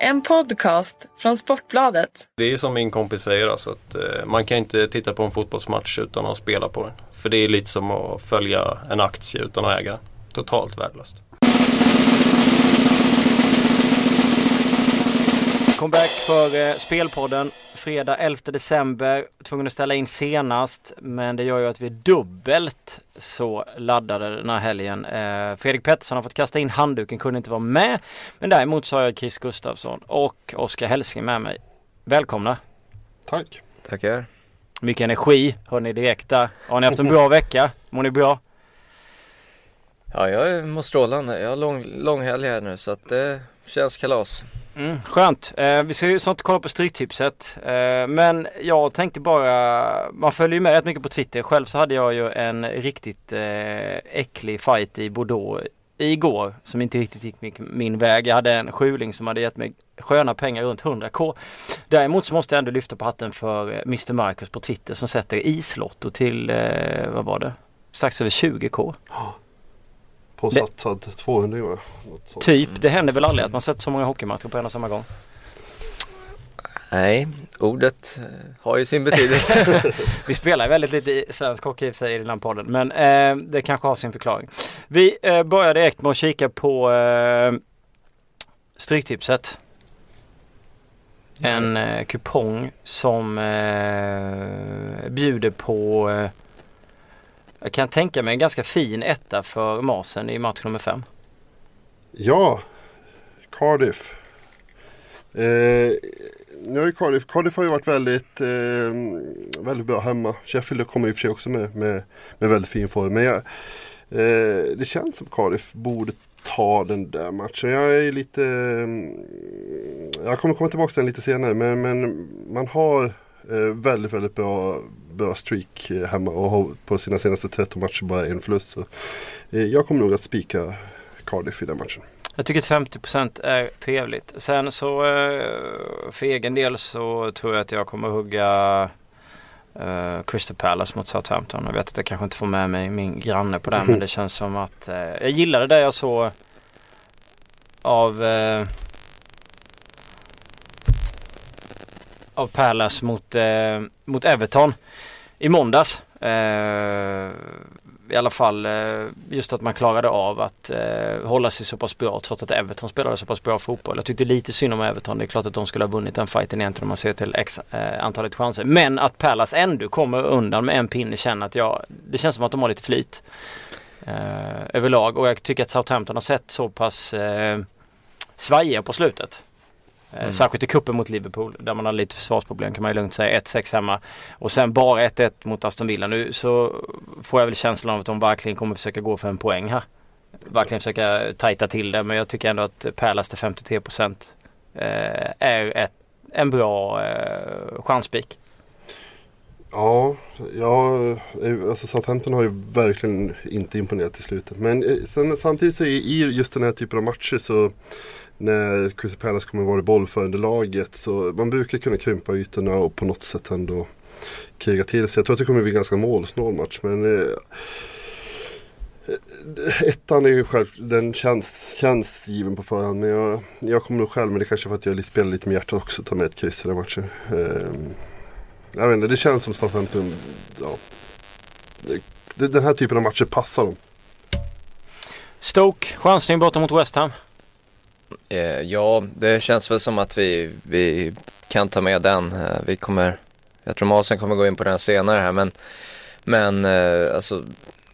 En podcast från Sportbladet. Det är som min kompis säger, alltså att eh, man kan inte titta på en fotbollsmatch utan att spela på den. För det är lite som att följa en aktie utan att äga den. Totalt värdelöst. Comeback för eh, Spelpodden fredag 11 december. Tvungen att ställa in senast men det gör ju att vi är dubbelt så laddade den här helgen. Eh, Fredrik Pettersson har fått kasta in handduken, kunde inte vara med. Men däremot så har jag Chris Gustafsson och Oskar Hälsing med mig. Välkomna! Tack! Tackar! Mycket energi, hör ni direkt där. Har ni haft en bra vecka? Mår ni bra? Ja, jag mår strålande. Jag har lång, lång helg här nu så att det känns kalas. Mm, skönt. Eh, vi ska ju snart kolla på Stryktipset. Eh, men jag tänkte bara, man följer ju med rätt mycket på Twitter. Själv så hade jag ju en riktigt eh, äcklig fight i Bordeaux igår som inte riktigt gick min, min väg. Jag hade en skjuling som hade gett mig sköna pengar runt 100k. Däremot så måste jag ändå lyfta på hatten för eh, Mr Marcus på Twitter som sätter islotto till, eh, vad var det? Strax över 20k. På satsad 200 va? Något sånt. Typ, det händer väl aldrig att man sätter så många hockeymatcher på en och samma gång. Nej, ordet eh, har ju sin betydelse. Vi spelar väldigt lite i svensk hockey i sig i den här podden men eh, det kanske har sin förklaring. Vi eh, börjar direkt med att kika på eh, Stryktipset. En eh, kupong som eh, bjuder på eh, jag kan tänka mig en ganska fin etta för Masen i match nummer fem. Ja, Cardiff. Eh, nu har ju Cardiff, Cardiff har ju varit väldigt, eh, väldigt bra hemma. Sheffield kommer i och för sig också med, med, med väldigt fin form. Men jag, eh, det känns som Cardiff borde ta den där matchen. Jag är lite... Eh, jag kommer komma tillbaka till den lite senare. Men, men man har eh, väldigt, väldigt bra, bra streak eh, hemma och har på sina senaste 13 matcher bara en förlust. Så, eh, jag kommer nog att spika Cardiff i den matchen. Jag tycker att 50% är trevligt. Sen så eh, för egen del så tror jag att jag kommer hugga eh, Crystal Palace mot Southampton. Jag vet att jag kanske inte får med mig min granne på den men det känns som att eh, jag gillade det jag såg av eh, av Palace mot, eh, mot Everton i måndags. Eh, I alla fall eh, just att man klarade av att eh, hålla sig så pass bra trots att Everton spelade så pass bra fotboll. Jag tyckte lite synd om Everton. Det är klart att de skulle ha vunnit den fighten egentligen om man ser till x eh, antalet chanser. Men att Palace ändå kommer undan med en pinne känner att jag, det känns som att de har lite flyt eh, överlag och jag tycker att Southampton har sett så pass eh, svajiga på slutet. Mm. Särskilt i kuppen mot Liverpool där man har lite försvarsproblem kan man ju lugnt säga. 1-6 hemma. Och sen bara 1-1 mot Aston Villa. Nu så får jag väl känslan av att de verkligen kommer försöka gå för en poäng här. Verkligen försöka tajta till det men jag tycker ändå att Palace till 53% eh, är ett, en bra eh, chanspik. Ja, ja alltså Southampton har ju verkligen inte imponerat i slutet. Men eh, sen, samtidigt så i, i just den här typen av matcher så när Crystal Palace kommer vara i bollförande laget så man brukar kunna krympa ytorna och på något sätt ändå kriga till sig. Jag tror att det kommer bli en ganska målsnål match men eh, Ettan är ju själv, den känns, känns given på förhand. Men jag, jag kommer nog själv, men det kanske är för att jag spelar lite med hjärtat också, ta med ett kryss i den matchen. Eh, jag vet inte, det känns som Southampton, ja. Den här typen av matcher passar dem. Stoke, chansning borta mot West Ham. Eh, ja, det känns väl som att vi, vi kan ta med den. Eh, vi kommer, jag tror Masen kommer gå in på den senare här men, men eh, alltså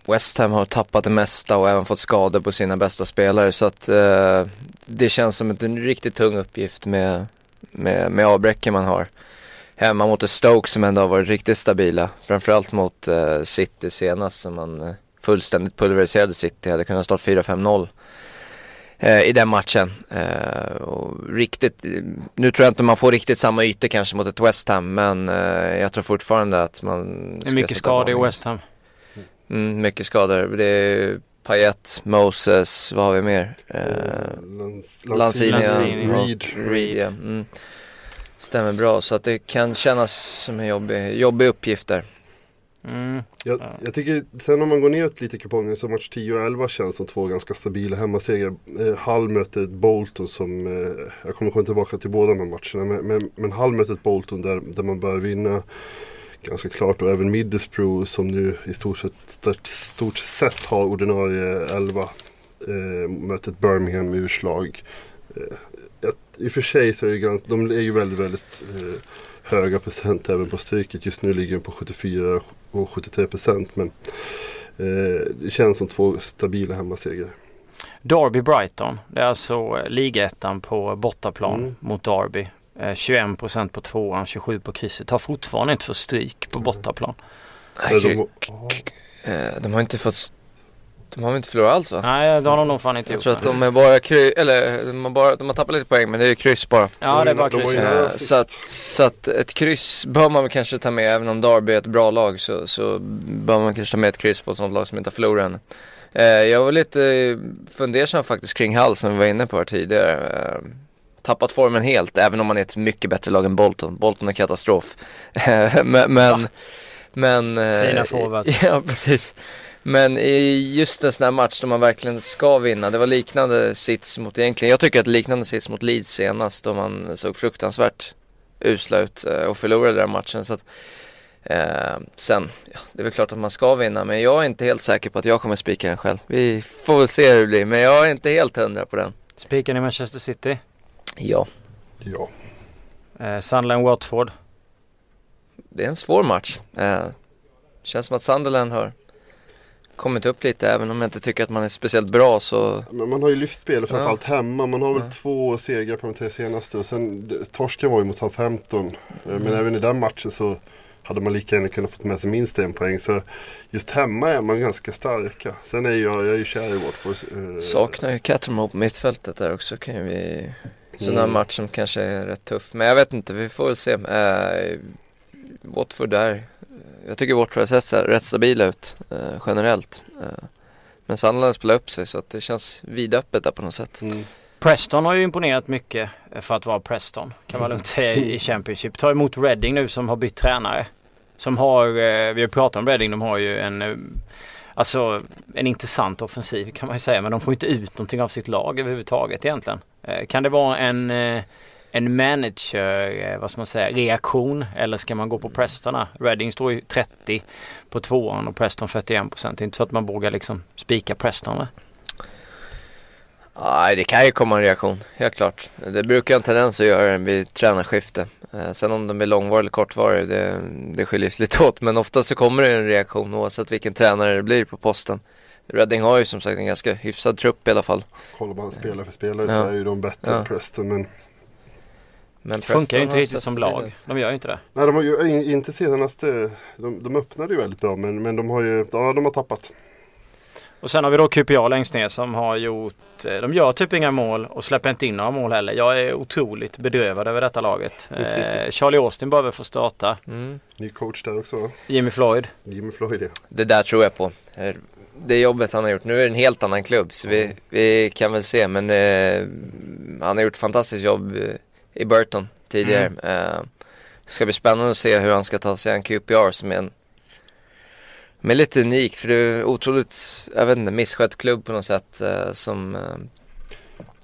West Ham har tappat det mesta och även fått skador på sina bästa spelare så att eh, det känns som en riktigt tung uppgift med, med, med avbräcken man har. Hemma mot ett Stoke som ändå har varit riktigt stabila. Framförallt mot eh, City senast som man eh, fullständigt pulveriserade City. Hade kunnat stå 4-5-0 eh, i den matchen. Eh, och riktigt, nu tror jag inte man får riktigt samma ytor kanske mot ett West Ham men eh, jag tror fortfarande att man Det är mycket skador i West Ham. Mm, mycket skador. Det är Payet, Moses, vad har vi mer? Eh, Lanzini. Reed. Reed ja. Mm. Stämmer bra så att det kan kännas som en jobbig, jobbig uppgift där. Mm. Jag, Ja. jag tycker sen om man går ner lite i kupongen så match 10 och 11 känns som två ganska stabila hemmasegrar. Eh, Hull möter Bolton som, eh, jag kommer komma tillbaka till båda de här matcherna. Men, men, men Hull möter Bolton där, där man bör vinna ganska klart. Och även Middlesbrough som nu i stort sett, stort, stort sett har ordinarie 11. Eh, möter ett Birmingham urslag. Eh, I och för sig så är det ganska, de är ju väldigt, väldigt eh, höga procent även på stryket. Just nu ligger den på 74 och 73 procent. Men eh, det känns som två stabila hemmasegrar. Derby-Brighton. Det är alltså eh, ligaettan på bortaplan Mm. mot Derby. Eh, 21% på tvåan, 27 på krysset. Har fortfarande inte fått stryk på bortaplan. Nej, de, de, ja, de har inte fått, de har väl inte förlorat alls va? Nej, det har de nog fan inte Jag gjort. tror att de är bara kry, eller de har, bara, de har tappat lite poäng men det är ju kryss bara. Ja, det är bara kryss. nära Eh, så, att, så att ett kryss bör man väl kanske ta med, även om Derby är ett bra lag så, så bör man kanske ta med ett kryss på ett sånt lag som inte har förlorat än. Eh, jag var lite eh, fundersam faktiskt kring Hull som vi var inne på här tidigare. Tappat formen helt, även om man är ett mycket bättre lag än Bolton. Bolton är katastrof. Men, men, Va? men Fina forwards. Ja, precis. Men i just en sån här match då man verkligen ska vinna. Det var liknande sits mot egentligen. Jag tycker att liknande sits mot Leeds senast då man såg fruktansvärt usla ut eh, och förlorade den matchen. Så att, eh, sen, ja, det är väl klart att man ska vinna men jag är inte helt säker på att jag kommer spika den själv. Vi får väl se hur det blir men jag är inte helt hundra på den. Spiken i Manchester City. Ja, ja. Eh, Sunderland-Watford. det är en svår match. Eh, känns som att Sunderland har kommit upp lite även om jag inte tycker att man är speciellt bra så Men man har ju lyft spelet framförallt hemma. Man har väl två segrar på de tre senaste. Och sen torsken var ju mot Southampton. Eh, Men Mm. även i den matchen så hade man lika gärna kunnat få med sig minst en poäng. Så just hemma är man ganska starka. Sen är jag, jag är ju kär i Watford. eh, Saknar ju Catermo på mittfältet där också kan vi här Mm. match som kanske är rätt tuff Men jag vet inte, vi får väl se uh, Watford där Jag tycker Watford här rätt stabila ut eh, generellt Eh, Men Sunderland spelar upp sig så att det känns vidöppet där på något sätt Mm. Preston har ju imponerat mycket för att vara Preston. Kan man lugnt säga i Championship. Ta emot Reading nu som har bytt tränare. Som har, eh, vi har pratat om Reading, de har ju en eh, Alltså en intressant offensiv kan man ju säga men de får inte ut någonting av sitt lag överhuvudtaget egentligen. Eh, Kan det vara en eh, en manager, eh, vad ska man säga, reaktion eller ska man gå på Preston? Reading står ju 30 på tvåan och Preston 41 procent. Det är inte så att man vågar liksom spika Preston va? Nej det kan ju komma en reaktion, helt klart Det brukar en tendens att göra vid tränarskifte eh, Sen om de är långvarig eller kortvarig det, det skiljer sig lite åt Men ofta så kommer det en reaktion oavsett vilken tränare det blir på posten Reading har ju som sagt en ganska hyfsad trupp i alla fall Kollar man spelare för spelare Ja. så är ju de bättre Ja. än Preston. Men Men Det funkar ju inte riktigt som lag. De gör ju inte det. nej, de har ju in- inte senaste. De, de öppnade ju väldigt bra men, men de har ju ja, de har tappat. Och sen har vi då QPA längst ner som har gjort, eh, de gör typ inga mål och släpper inte in några mål heller. Jag är otroligt bedrövad över detta laget. Eh, Charlie Austin behöver få starta. Mm. Ny coach där också? Jimmy Floyd. Jimmy Floyd ja. Det där tror jag på. Det jobbet han har gjort. Nu är det en helt annan klubb så vi, vi kan väl se. Men eh, han har gjort ett fantastiskt jobb eh, i Burton tidigare. Mm. Eh, ska bli spännande att se hur han ska ta sig an QPR som är en men lite unikt för det är otroligt, jag vet inte, misskött klubb på något sätt eh, som, eh,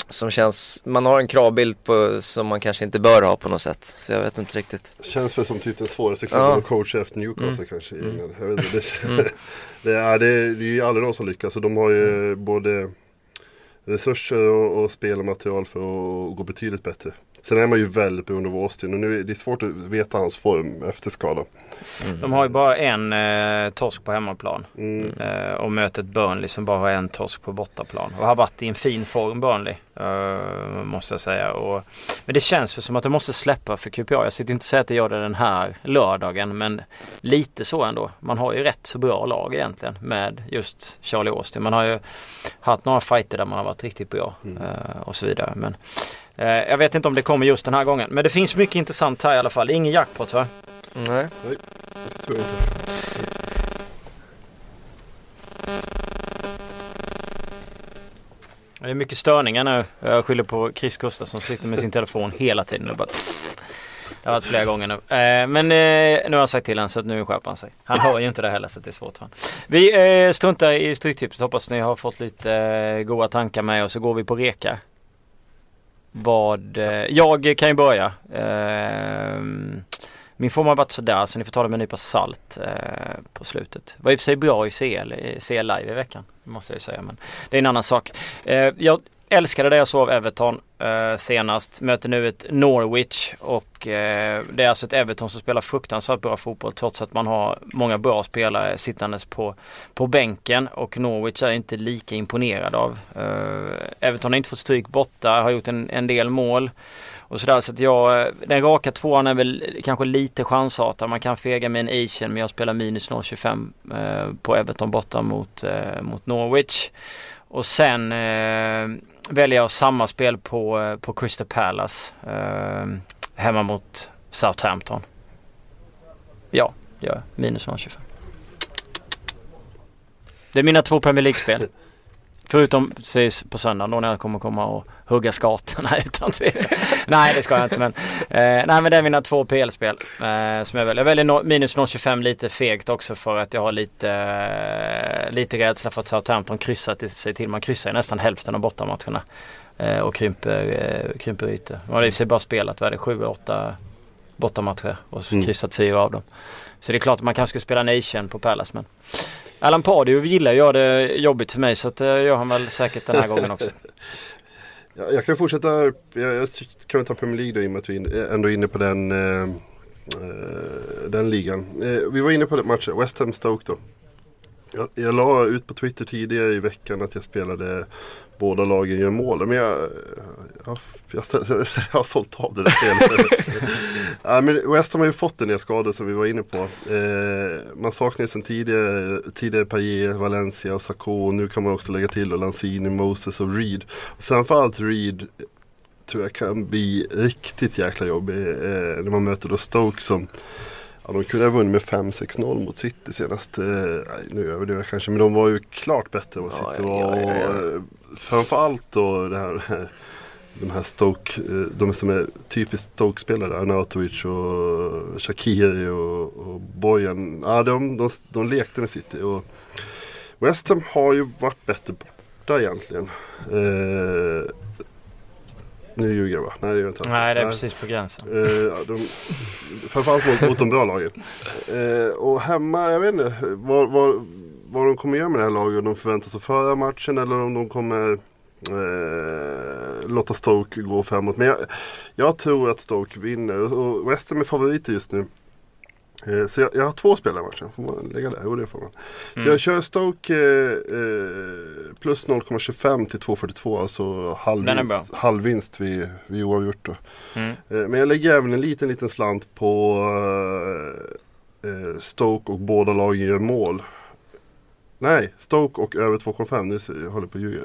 som känns, man har en kravbild på som man kanske inte bör ha på något sätt. Så jag vet inte riktigt. Känns väl som typ den svåraste klubben Ja. att coacha efter Newcastle Mm. kanske. Mm. Jag vet inte, det, Mm. det, är, det, är, det är ju aldrig någon som lyckas. Och de har ju både resurser och, och spelmaterial för att gå betydligt bättre. Sen är man ju väldigt beroende av Austin och nu är det svårt att veta hans form efter skada. Mm. De har ju bara en eh, torsk på hemmaplan. Mm. Eh, och möter ett Burnley som bara har en torsk på bortaplan. Och har varit i en fin form Burnley. Eh, måste jag säga. Och, men det känns ju som att det måste släppa för QPR. Jag sitter inte och säger att det gör det den här lördagen. Men lite så ändå. Man har ju rätt så bra lag egentligen. Med just Charlie Austin. Man har ju haft några fighter där man har varit riktigt bra. Mm. eh, och så vidare. Men jag vet inte om det kommer just den här gången. Men det finns mycket intressant här i alla fall. Ingen jackpot va? Nej. Det tror jag inte. Det är mycket störningar nu. Jag skyller på Chris Gustafsson som sitter med sin telefon hela tiden. Och bara Det har varit flera gånger nu. Eh, men eh, nu har jag sagt till honom så att nu skärper han sig. Han hör ju inte det heller så det är svårt för honom. Vi eh, struntar i Stryktipset. Hoppas ni har fått lite eh, goda tankar med och så går vi på reka. Vad, eh, jag kan ju börja. Eh, min form har varit sådär så ni får ta det med en nypa salt eh, på slutet. Var i och för sig bra i CL, i CL live i veckan. Måste jag ju säga men det är en annan sak. Eh, jag älskade det jag såg av Everton eh, senast. Möter nu ett Norwich och eh, det är alltså ett Everton som spelar fruktansvärt bra fotboll trots att man har många bra spelare sittandes på, på bänken och Norwich är inte lika imponerad av. Eh, Everton har inte fått stryk borta, har gjort en, en del mål. Och sådär så att jag, eh, den raka tvåan är väl kanske lite chansartad. Man kan fega med en Asian men jag spelar minus 0,25 eh, på Everton borta mot, eh, mot Norwich. Och sen eh, väljer jag samma spel på, eh, på Crystal Palace. Eh, hemma mot Southampton. Ja, gör jag. Minus 0,25. Det är mina två Premier League-spel. Förutom ses på söndag då när jag kommer komma och hugga skatorna utan tvekan. nej det ska jag inte men. Eh, nej men det är mina två PL-spel. Eh, som jag väljer. Jag väljer no minus 0,25 lite fegt också för att jag har lite, eh, lite rädsla för att Southampton kryssar sig till. Man kryssar i nästan hälften av bortamatcherna. Eh, och krymper, eh, krymper ytor. Man har i och för sig bara spelat, vad är det, 7-8 bortamatcher och Mm. kryssat fyra av dem. Så det är klart att man kanske ska spela Nation på Palace men Alan Pardew gillar ju att göra det jobbigt för mig så det eh, gör han väl säkert den här gången också. Jag, jag kan fortsätta, jag, jag kan väl ta Premier League då i och med att vi är eh, ändå inne på den, eh, eh, den ligan. Eh, vi var inne på den matchen, West Ham Stoke då. Jag, jag la ut på Twitter tidigare i veckan att jag spelade båda lagen gör mål. Men jag, jag, jag, jag, jag har sålt av det där spelet. ja, men West Ham har ju fått en del skador som vi var inne på. Eh, man saknar ju sedan tidigare, tidigare Payet, Valencia och. Och nu kan man också lägga till och Lanzini, Moses och Reed. Framförallt Reed tror jag kan bli riktigt jäkla jobbig eh, när man möter då Stoke som Ja, de kunde ha vunnit med 5-6-0 mot City senast. Eh, nu överdriver jag kanske, men de var ju klart bättre än vad City ja, var. ja, ja, eh, framförallt då det här, de här Stoke, eh, de som är typiskt Stoke-spelare, Arnautovic och Shakiri och, och Bojan. Ja, de, de, de lekte med City. Och West Ham har ju varit bättre borta egentligen. Eh, nu ljuger jag va? Nej det gör jag inte. Nej det är precis på gränsen. Eh, de, framförallt mot, mot de bra lagen. Eh, och hemma, jag vet inte vad, vad, vad de kommer göra med det här laget. Om de förväntar sig föra matchen eller om de kommer eh, låta Stoke gå framåt. Men jag, jag tror att Stoke vinner och West Ham är favoriter just nu. Eh, Så jag, jag har två spelare i matchen. Får man lägga det? Jo det får man. Så Mm. jag kör Stoke eh, eh, plus 0,25 till 2,42. Alltså halvvinst, halvvinst vid, vid oavgjort då. Mm. Eh, Men jag lägger även en liten, liten slant på eh, eh, Stoke och båda lagen gör mål. Nej, Stoke och över 2,5. Nu ser- jag håller på att ljuga.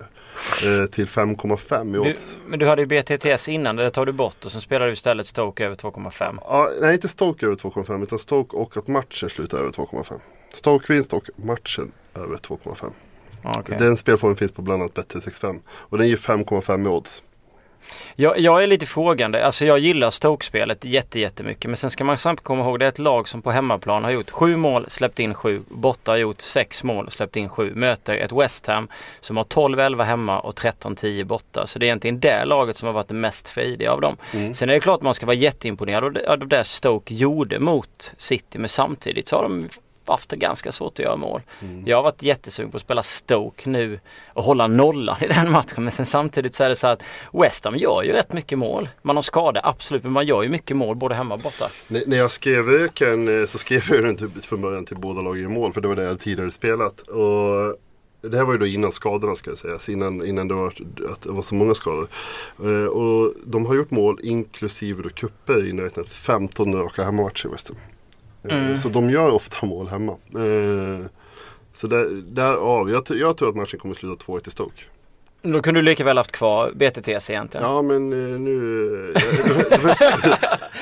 Eh, till 5,5 i odds. men du hade ju BTTS innan, det tar du bort och sen spelar du istället Stoke över 2,5. Ja, nej, inte Stoke över 2,5 utan Stoke och att matchen slutar över 2,5. Stoke vinst och matchen över 2,5. Ja, okej. Den spelformen finns på bland annat Bet365. Och den ger 5,5 i odds. Jag, jag är lite frågande. Alltså jag gillar Stoke-spelet jätte, jättemycket. Men sen ska man samtidigt komma ihåg det är ett lag som på hemmaplan har gjort sju mål, släppt in sju. Borta har gjort sex mål, släppt in sju. Möter ett West Ham som har 12-11 hemma och 13-10 borta. Så det är egentligen det laget som har varit det mest frejdiga av dem. Mm. Sen är det klart att man ska vara jätteimponerad av det, Stoke gjorde mot City. Men samtidigt så har de haft det ganska svårt att göra mål. Mm. Jag har varit jättesugen på att spela Stoke nu och hålla nollan i den matchen. Men sen samtidigt så är det så att West Ham gör ju rätt mycket mål. Man har skador, absolut, men man gör ju mycket mål både hemma och borta. N- När jag skrev öken eh, så skrev jag den typ från början till båda lagen i mål. För det var det jag tidigare spelat. Och det här var ju då innan skadorna ska jag säga. Innan, innan det, var, att det var så många skador. Eh, och de har gjort mål inklusive då cuper inräknat 15 raka hemmamatcher i West Ham. Eh, Mm. Så de gör ofta mål hemma. Eh, så där, därav, jag, jag tror att matchen kommer sluta 2-1 i Stoke. Då kunde du lika väl haft kvar BTTS egentligen. Ja men nu... eh, det, det, mest,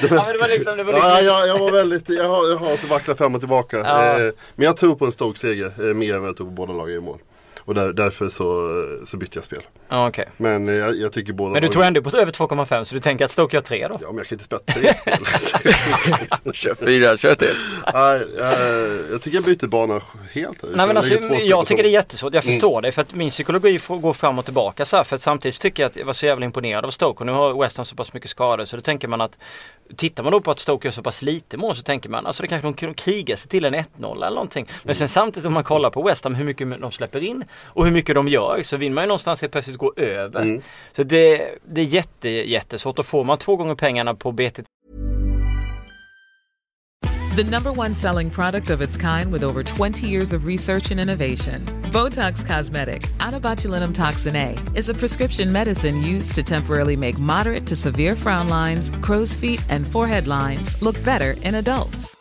det, mest, det var liksom, det var liksom Ja, jag, jag var väldigt, jag har, jag har alltså vacklat fram och tillbaka. Ja. Eh, men jag tror på en Stoke-seger mer än vad jag tror på båda lagen i mål. Och där, därför så, så bytte jag spel. Ja, okej. Men eh, jag, jag tycker båda Men du tror ändå på över 2,5 så du tänker att Stoke gör tre då? Ja men jag kan inte spela tre spel. Kör fyra, kör till. Nej, jag, jag tycker jag byter bana helt. Nej men alltså, jag tycker det är jättesvårt. Jag Mm. förstår det för att min psykologi får gå fram och tillbaka så här. För att samtidigt tycker jag att jag var så jävla imponerad av Stoke och nu har West Ham så pass mycket skador så då tänker man att Tittar man då på att Stoke gör så pass lite mål så tänker man alltså det kanske de kan kriga sig till en 1-0 eller någonting. Men sen samtidigt om man kollar på West Ham hur mycket de släpper in och hur mycket de gör så vill man ju någonstans helt plötsligt gå över. Mm. Så det, det är jätte, jättesvårt och får man två gånger pengarna på BT The number one selling product of its kind with over 20 years of research and innovation. Botox Cosmetic, out of botulinum toxin A, is a prescription medicine used to temporarily make moderate to severe frown lines, crow's feet, and forehead lines look better in adults.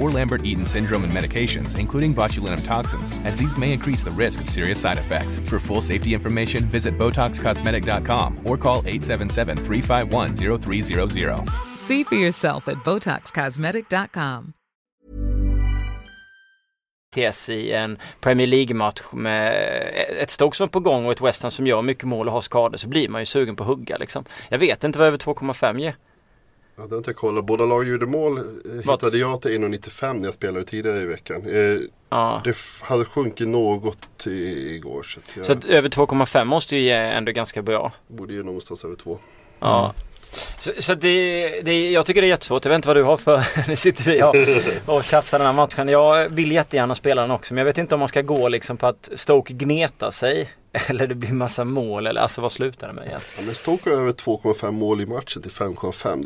or Lambert-Eaton syndrome and medications, including botulinum toxins, as these may increase the risk of serious side effects. For full safety information, visit BotoxCosmetic.com or call 877-351-0300. See for yourself at BotoxCosmetic.com. TS i en Premier League-match med ett Stoke som är på gång och ett West Ham som gör mycket mål och har skador så blir man ju sugen på att hugga liksom. Jag vet inte vad över 2,5 ger. Ja, har inte jag kollat. Båda lag gjorde mål eh, hittade jag till 1,95 när jag spelade tidigare i veckan. Eh, Ja. det hade sjunkit något i, igår. Så, jag Så över 2,5 måste ju ge ändå ganska bra. borde ju någonstans över två. Ja. Så, så det, det, jag tycker det är jättesvårt. Jag vet inte vad du har för... Nu sitter vi och, och tjafsar den här matchen. Jag vill jättegärna spela den också men jag vet inte om man ska gå liksom på att Stoke gnetar sig. Eller det blir massa mål eller alltså vad slutar det med igen? Ja, men Stoke har över 2,5 mål i matchen till 5,5.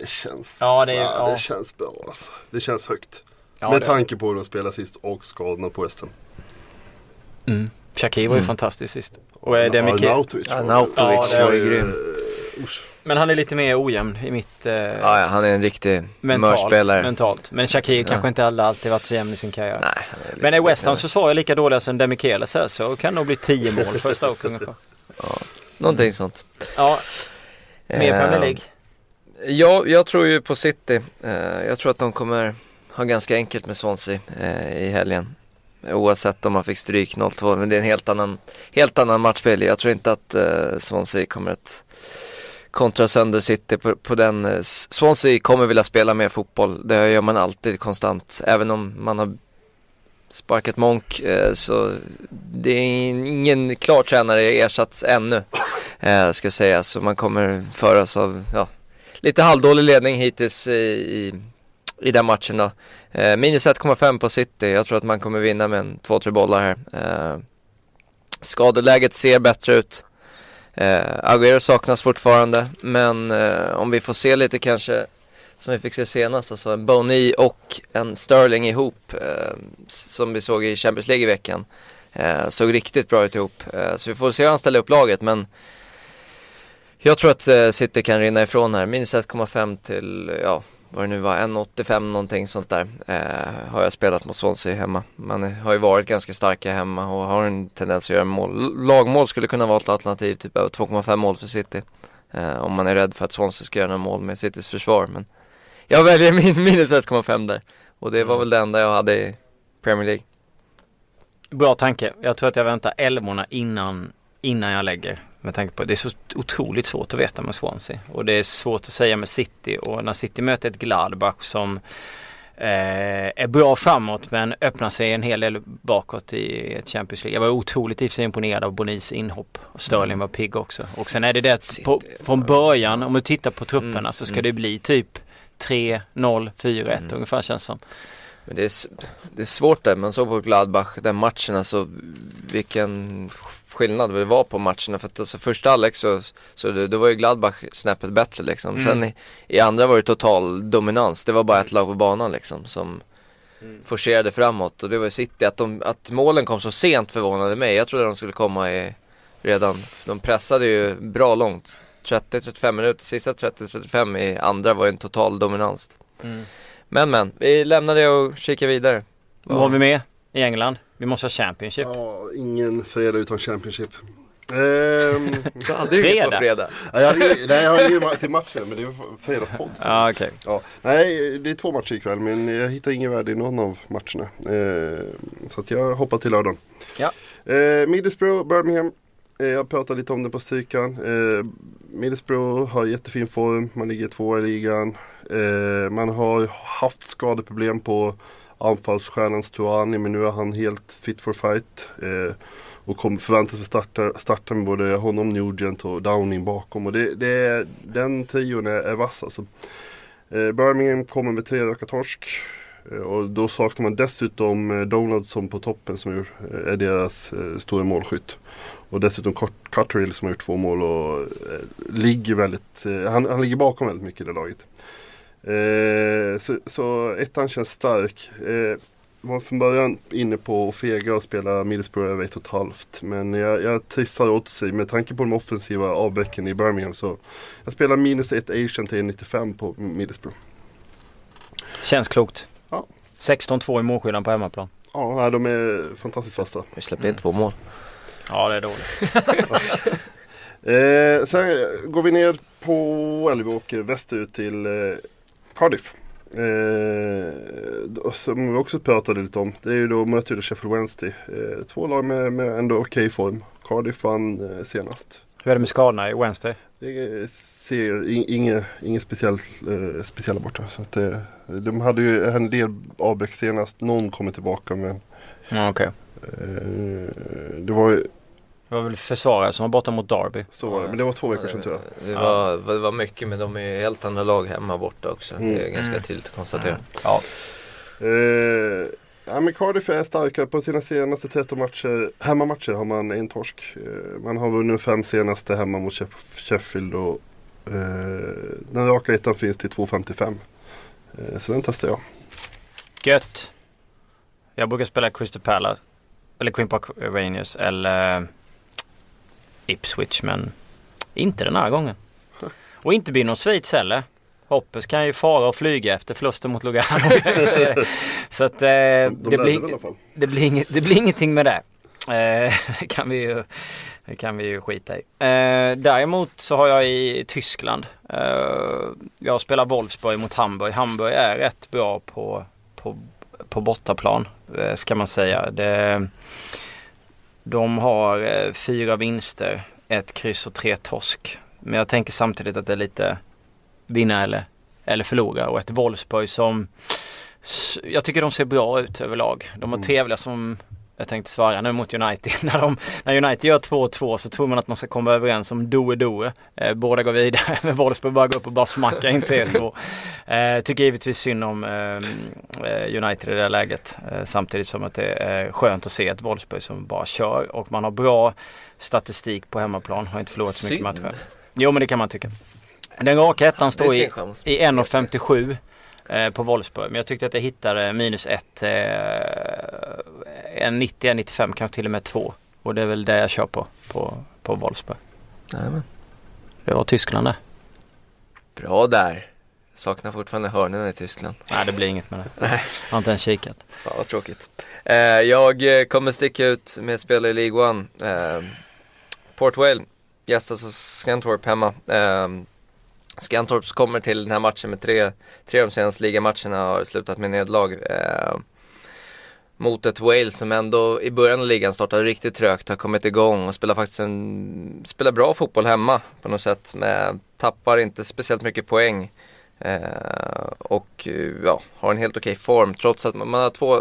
Det känns, Ja, det är- ja, det känns bra alltså. Det känns högt. Ja, Med det- tanke på hur de spelade sist och skadorna på West Ham. Mm. Shakir var ju fantastisk sist. Och är det Ja, mycket... Arnautovic Arnautovic Ja, det var ju grym. Men han är lite mer ojämn i mitt... Eh, Ja, ja, han är en riktig humörspelare. mentalt. Men Shakir kanske inte alla alltid varit så jämn i sin karriär. Nej, Men är West Hams försvar lika dåliga som Demichelis här så kan det nog bli 10 mål för Stoke ungefär. Någonting sånt. Ja, mer Eh, Premier League. Ja, jag tror ju på City. Eh, jag tror att de kommer ha ganska enkelt med Swansea eh, i helgen. Oavsett om man fick stryk 0-2. Men det är en helt annan, helt annan matchbild. Jag tror inte att eh, Swansea kommer att kontra sönder City på, på den. Eh, Swansea kommer vilja spela mer fotboll. Det gör man alltid konstant. Även om man har sparkat Monk eh, så det är ingen klar tränare ersatt ännu. Eh, ska ska säga Så man kommer föras av ja, lite halvdålig ledning hittills i, i, i den matchen då. Minus 1,5 på City. Jag tror att man kommer vinna med en 2-3 bollar här. Skadeläget ser bättre ut. Eh, Aguero saknas fortfarande. Men eh, om vi får se lite kanske som vi fick se senast, alltså en Boni och en Sterling ihop eh, som vi såg i Champions League i veckan. Eh, såg riktigt bra ut ihop. Eh, så vi får se hur han ställer upp laget men jag tror att eh, City kan rinna ifrån här. Minus 1,5 till, ja, vad det nu var, 1,85 någonting sånt där. Eh, har jag spelat mot Swansea hemma. Man har ju varit ganska starka hemma och har en tendens att göra mål. Lagmål skulle kunna vara ett alternativ, typ över 2,5 mål för City. Eh, om man är rädd för att Swansea ska göra några mål med Citys försvar. Men jag väljer min minus 1,5 där. Och det var väl det enda jag hade i Premier League. Bra tanke. Jag tror att jag väntar älvorna innan, innan jag lägger. Med tanke på det är så otroligt svårt att veta med Swansea. Och det är svårt att säga med City. Och när City möter ett Gladbach som eh, är bra framåt men öppnar sig en hel del bakåt i ett Champions League. Jag var otroligt i imponerad av Bonis inhopp. Och Sterling var pigg också. Och sen är det det att på, från början om du tittar på trupperna Mm, så ska mm. det bli typ 3, 0, 4, 1 ungefär känns som. Men det är, det är svårt där, man såg på Gladbach, den matchen alltså vilken skillnad det var på matcherna. För att alltså, första halvlek så, så det, det var ju Gladbach snäppet bättre liksom. Mm. Sen i, i andra var det total dominans. Det var bara ett lag på banan liksom som, forcerade framåt och det var City. Att, de, att målen kom så sent förvånade mig. Jag trodde de skulle komma i redan, de pressade ju bra långt. 30-35 minuter, sista 30-35 i andra var ju en total dominans. Mm. Men men, vi lämnar det och kikar vidare. Vad har vi med i England? Vi måste ha Championship. Ja, ingen fredag utan Championship. Ehm, Du hade ju på Fredag. nej, jag hade, nej, jag har ingen ma- till matchen men det är fredagspodd. Ja, okej. Ja, nej, det är två matcher ikväll men jag hittar ingen värde i någon av matcherna. Eh, så att jag hoppar till lördagen. Ja. Eh, Middlesbrough, Birmingham. Eh, jag pratade lite om det på strykan. Eh, Middlesbrough har jättefin form, man ligger tvåa i ligan. Eh, man har haft skadeproblem på anfallsstjärnan Stuani men nu är han helt fit for fight. Eh, och kommer förväntas starta, starta med både honom, Nugent och Downing bakom. Och det, det är, den trion är, är vass alltså. Eh, Birmingham kommer med tre raka torsk. Eh, och då saknar man dessutom eh, Donaldson på toppen som är, eh, är deras eh, stora målskytt. Och dessutom Cutterill som har gjort två mål och eh, ligger väldigt, eh, han, han ligger bakom väldigt mycket i det laget. Eh, Eh, så, så ettan känns stark. Eh, var från början inne på att fega och spela Middlesbrough över ett och ett halvt. Men jag, jag trissar åt sig med tanke på de offensiva avbräcken i Birmingham så jag spelar minus ett Asian till 95 på Middlesbrough. Känns klokt. Ja. 16-2 i målskillnad på hemmaplan. Ja, de är fantastiskt vassa. Vi släppte in två mål. Ja, det är dåligt. Eh, sen går vi ner på, eller vi åker västerut till eh, Cardiff. Eh, som vi också pratade lite om. Det är ju då möter Sheffield Wednesday. Eh, två lag med, med ändå okej form. Cardiff vann eh, senast. Hur är det med skadorna i Wednesday? Det ser in- inget, inget speciellt, eh, speciella borta. Så att, eh, de hade ju en del avbräck senast. Någon kommer tillbaka men Ja, okej. eh, det var ju- Det var väl försvarare som var borta mot Derby. så var det. Men det var två veckor sedan tror jag. Det var, det var mycket men de är ju helt andra lag hemma borta också. Mm. Det är ganska Mm. tydligt att konstatera. Ja. Eh, ja, men Cardiff är starka på sina senaste 13 matcher. Hemmamatcher har man en torsk. Eh, man har vunnit fem senaste hemma mot Sheff- Sheffield och eh, den raka ettan finns till 2,55. Eh, så den testar jag. Gött. Jag brukar spela Crystal Palace. Eller Queen Park Rangers eller Ipswich men inte den här gången. Och inte blir någon Schweiz heller. Hoppes kan ju fara och flyga efter förlusten mot Lugano. Så att eh, De, de det, blir, det, blir inget, det blir ingenting med det. Eh, det, kan vi ju, det kan vi ju skita i. Eh, däremot så har jag i Tyskland. Eh, jag spelar Wolfsburg mot Hamburg. Hamburg är rätt bra på, på, på bortaplan eh, ska man säga. Det, de har eh, fyra vinster, ett kryss och tre torsk. Men jag tänker samtidigt att det är lite vinna eller, eller förlora och ett Wolfsburg som jag tycker de ser bra ut överlag. De var Mm. trevliga som jag tänkte svara nu mot United. när, de, när United gör 2-2 så tror man att man ska komma överens om doe-doe. Eh, båda går vidare men Wolfsburg bara går upp och bara smackar in 3-2. Eh, tycker givetvis synd om eh, eh, United i det läget. Eh, samtidigt som att det är skönt att se ett Wolfsburg som bara kör och man har bra statistik på hemmaplan. Har inte förlorat så mycket Synd. matcher. Jo men det kan man tycka. Den raka ettan står i i 1,57 eh, på Wolfsburg. Men jag tyckte att jag hittade minus 1, eh, en 90, en 95, kanske till och med 2. Och det är väl det jag kör på, på, på Wolfsburg. Jajamän. Det var Tyskland det. Bra där. Jag saknar fortfarande hörnen i Tyskland. Nej det blir inget med det. Jag har inte ens kikat. Fan vad tråkigt. Eh, jag eh, kommer sticka ut med spel i League One. Eh, Port Vale gästas av Scantorp hemma. Eh, Skantorps kommer till den här matchen med tre, tre av de senaste ligamatcherna har slutat med nederlag. Eh, mot ett Wales som ändå i början av ligan startade riktigt trögt, har kommit igång och spelar faktiskt en, spelar bra fotboll hemma på något sätt. Med, tappar inte speciellt mycket poäng. Eh, och ja, har en helt okej form trots att man, man har två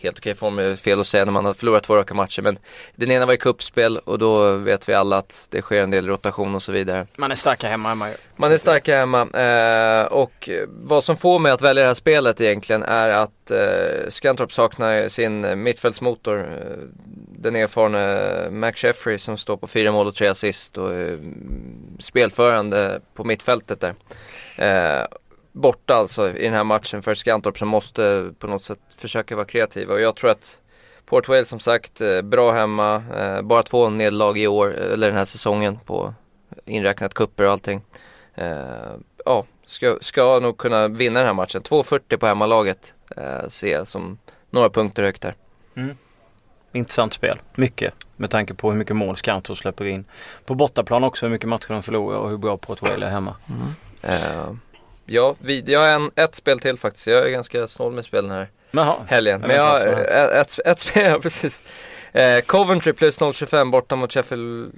Helt okej form är fel att säga när man har förlorat två raka matcher men den ena var i kuppspel och då vet vi alla att det sker en del rotation och så vidare. Man är starka hemma hemma. Man är starka hemma eh, och vad som får mig att välja det här spelet egentligen är att eh, Scantorp saknar sin mittfältsmotor. Eh, den erfarne Mac Jeffrey som står på fyra mål och tre assist och eh, spelförande på mittfältet där. Eh, borta alltså i den här matchen för Skantorp som måste på något sätt försöka vara kreativa. Och jag tror att Port Wales som sagt, eh, bra hemma. Eh, bara två nederlag i år, eller den här säsongen på inräknat kupper och allting. Eh, ja, ska, ska nog kunna vinna den här matchen. 2.40 på hemmalaget ser jag som några punkter högt där. Mm. Intressant spel, mycket. Med tanke på hur mycket mål Skantorp släpper in. På bortaplan också hur mycket matcher de förlorar och hur bra Port Wales är hemma. Mm. Ja, vi, jag har en, ett spel till faktiskt. Jag är ganska snål med spelen här. Jaha, helgen. Men jag, ett, ett, ett spel, precis. Eh, Coventry plus 0,25 borta mot Sheffield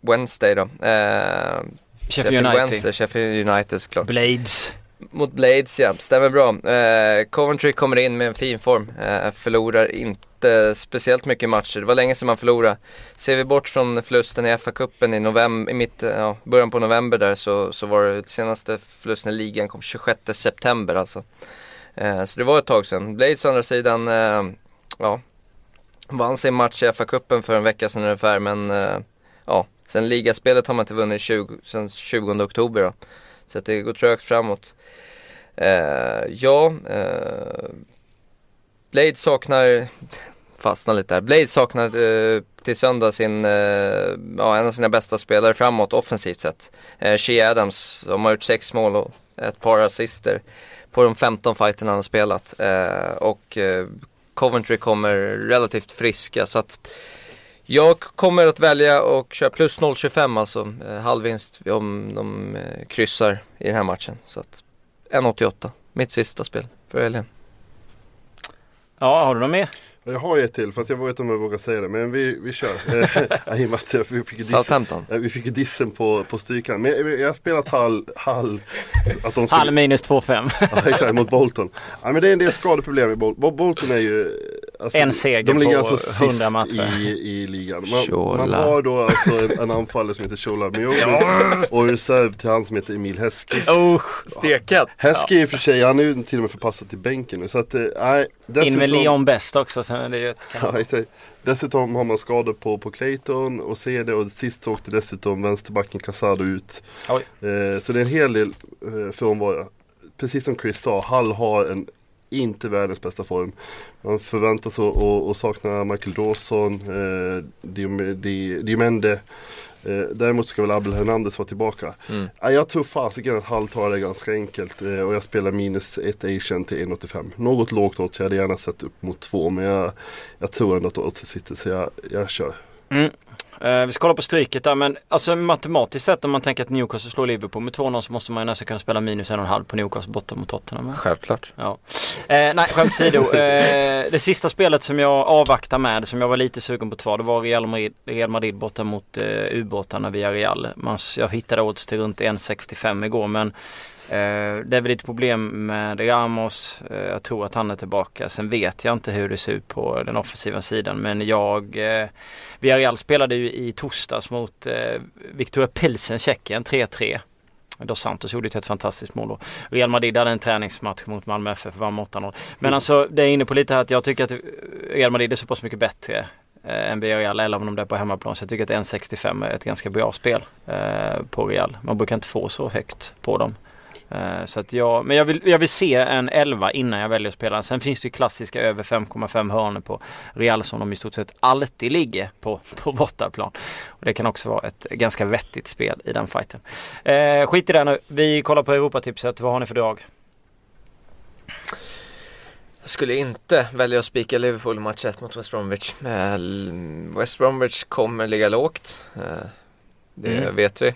Wednesday då. Eh, Sheffield, Sheffield United. Wednesday, Sheffield United såklart. Blades. Mot Blades ja, stämmer bra. Eh, Coventry kommer in med en fin form. Eh, förlorar inte speciellt mycket matcher. Det var länge sedan man förlorade. Ser vi bort från förlusten i FA-cupen i, november, i mitt, eh, ja, början på november där så, så var det senaste förlusten i ligan kom 26 september alltså. Eh, så det var ett tag sedan. Blades å andra sidan, eh, ja, vann sin match i FA-cupen för en vecka sedan ungefär men eh, ja, sen ligaspelet har man inte vunnit 20, sen 20 oktober då. Så att det går trögt framåt. Eh, ja, eh, Blade saknar, fastnar lite där. Blade saknar eh, till söndag sin, eh, ja, en av sina bästa spelare framåt offensivt sett. Eh, Shea Adams som har gjort sex mål och ett par assister på de 15 fighterna han har spelat. Eh, och eh, Coventry kommer relativt friska så att jag kommer att välja och köra plus 0,25 alltså eh, halvvinst om de eh, kryssar i den här matchen. Så att 1,88 mitt sista spel för helgen. Ja, har du något mer? Jag har ett till fast jag vet inte om jag vågar säga det men vi, vi kör. I och med att vi fick dissen, vi fick dissen på, på styrkan. Men jag, jag har spelat Hall, Hall, att de skulle, Hall minus 2-5. ja, exakt, mot Bolton. Ja, men det är en del skadeproblem i Bolton. Bolton är ju Alltså, en seger de ligger på alltså 100 matcher. I, i ligan. Man, man, har då alltså en, en anfallare som heter Shola Miogo och reserv till han som heter Emil Heskey. Oh, stekat! Heskey i och för sig, han är ju till och med förpassad till bänken nu. Så att, nej. Dessutom, In med Leon Best också. Så det är ett ja, Dessutom har man skador på, på Clayton och CD och sist åkte dessutom vänsterbacken Casado ut. Eh, så det är en hel del eh, frånvaro. Precis som Chris sa, Hall har en inte världens bästa form. Man förväntas att sakna Michael Dawson, eh, Diomende. Eh, däremot ska väl Abel Hernandez vara tillbaka. Mm. Eh, jag tror fasiken att Hall tar det ganska enkelt eh, och jag spelar minus 1 Asian till 1,85. Något lågt odds, jag hade gärna sett upp mot 2 men jag, jag tror ändå att oddset sitter så jag, jag kör. Mm. Uh, vi ska kolla på stryket där men alltså matematiskt sett om man tänker att Newcastle slår Liverpool med 2-0 så måste man ju nästan kunna spela minus 1,5 på Newcastle borta mot Tottenham. Självklart. Ja. Uh, nej skämt åsido. uh, det sista spelet som jag avvaktar med som jag var lite sugen på två det var Real Madrid, Real Madrid borta mot uh, ubåtarna via Real. Man, jag hittade odds till runt 1,65 igår men Eh, Eh, det är väl lite problem med Ramos. Eh, jag tror att han är tillbaka. Sen vet jag inte hur det ser ut på den offensiva sidan. Men jag... Eh, Villarreal spelade ju i torsdags mot eh, Victoria Pilsen, Tjeckien, 3-3. Dos Santos gjorde ett helt fantastiskt mål då. Real Madrid hade en träningsmatch mot Malmö FF, vann med 8-0. Men mm. alltså det är inne på lite här att jag tycker att Real Madrid är så pass mycket bättre eh, än Villarreal, Eller om de är på hemmaplan. Så jag tycker att 1,65 är ett ganska bra spel eh, på Real. Man brukar inte få så högt på dem. Uh, så att jag, men jag vill, jag vill se en 11 innan jag väljer att spela. Sen finns det ju klassiska över 5,5 hörnor på Real som de i stort sett alltid ligger på, på bortaplan. Och det kan också vara ett ganska vettigt spel i den fighten. Uh, skit i det nu. Vi kollar på Europatipset. Vad har ni för drag? Jag skulle inte välja att spika Liverpool match 1 mot West Bromwich. West Bromwich kommer ligga lågt. Eh, det mm. vet vi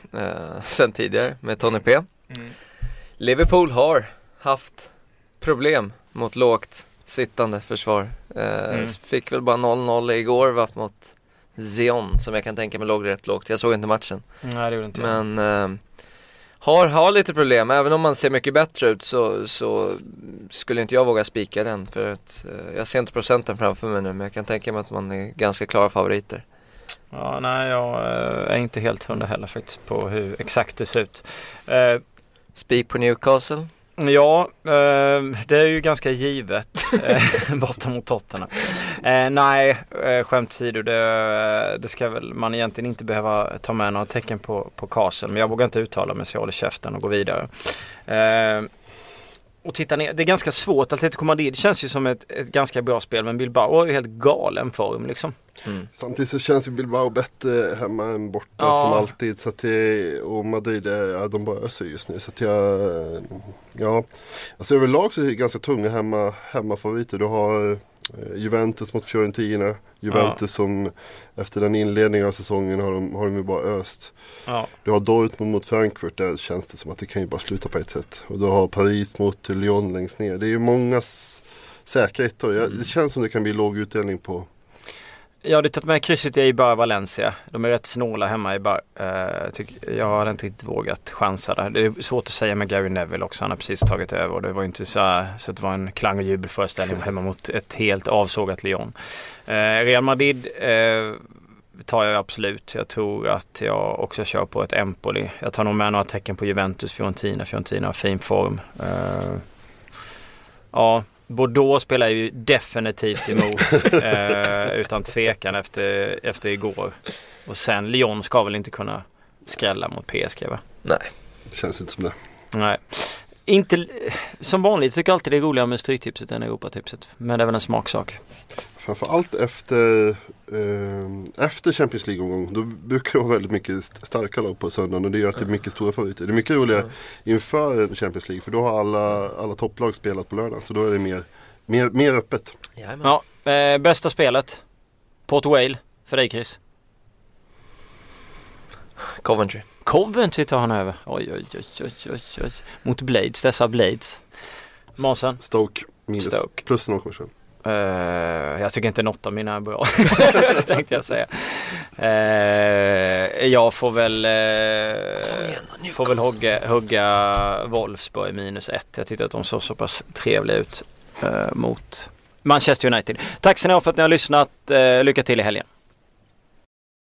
sen tidigare med Tony P. Mm. Liverpool har haft problem mot lågt sittande försvar. Eh, mm. Fick väl bara 0-0 igår va, mot Zion som jag kan tänka mig låg rätt lågt. Jag såg inte matchen. Nej det gjorde inte Men eh, har, har lite problem. Även om man ser mycket bättre ut så, så skulle inte jag våga spika den. För att eh, jag ser inte procenten framför mig nu men jag kan tänka mig att man är ganska klara favoriter. Ja, nej jag eh, är inte helt hundra heller faktiskt på hur exakt det ser ut. Spik på Newcastle? Ja, eh, det är ju ganska givet eh, borta mot Tottenham. Eh, nej, eh, skämt åsido, det, det ska väl man egentligen inte behöva ta med några tecken på, på Castle. Men jag vågar inte uttala mig så jag håller käften och går vidare. Och titta ner. Det är ganska svårt. Atletico Madrid känns ju som ett, ett ganska bra spel men Bilbao har ju helt galen form liksom. Samtidigt så känns ju Bilbao bättre hemma än borta Ja. som alltid. Så att det, och Madrid, är- ja, de bara öser just nu. Så att jag, ja. Alltså överlag så är det ganska tunga hemma, hemmafavoriter. Du har Juventus mot Fiorentina. Juventus som efter den inledningen av säsongen har de, har de ju bara öst. Ja. Du har Dortmund mot Frankfurt. Där känns det som att det kan ju bara sluta på ett sätt. Och du har Paris mot Lyon längst ner. Det är ju många säkra ettor. Jag- Det känns som det kan bli låg utdelning på Jag hade tagit med krysset i Eibar Valencia. De är rätt snåla hemma i. Uh, tyck, jag hade inte riktigt vågat chansa där. Det är svårt att säga med Gary Neville också. Han har precis tagit över och det var inte så, här, så att det var en klang och jubelföreställning hemma mot ett helt avsågat Lyon. Eh, Real Madrid eh, tar jag absolut. Jag tror att jag också kör på ett Empoli. Jag tar nog med några tecken på Juventus, Fiorentina. Fiorentina har fin form. Eh, ja, Bordeaux spelar ju definitivt emot eh, utan tvekan efter, efter igår. Och sen Lyon ska väl inte kunna skrälla mot PSG va? Nej. Känns inte som det. Nej. Inte, som vanligt tycker jag alltid det är roligare med Stryktipset än Europatipset. Men det är väl en smaksak. Framförallt efter, eh, efter Champions League-omgång. Då brukar det vara väldigt mycket st- starka lag på söndagen. Och det gör att det är mycket stora favoriter. Det är mycket roligare inför Champions League. För då har alla, alla topplag spelat på lördagen. Så då är det mer, mer, mer öppet. Jajamän. Ja, eh, bästa spelet? Port Vale för dig Chris? Coventry. Coventry tar han över. Oj, oj, oj, oj, oj, oj. Mot Blades, dessa Blades. Månsen? Stoke minus Stoke. plus 0,25. Uh, jag tycker inte något av mina är bra. tänkte jag säga. Eh, jag får väl, uh, får väl hugga, hugga Wolfsburg minus ett. Jag tyckte att de såg så pass trevliga ut mot Manchester United. Tack så mycket för att ni har lyssnat. Lycka till i helgen.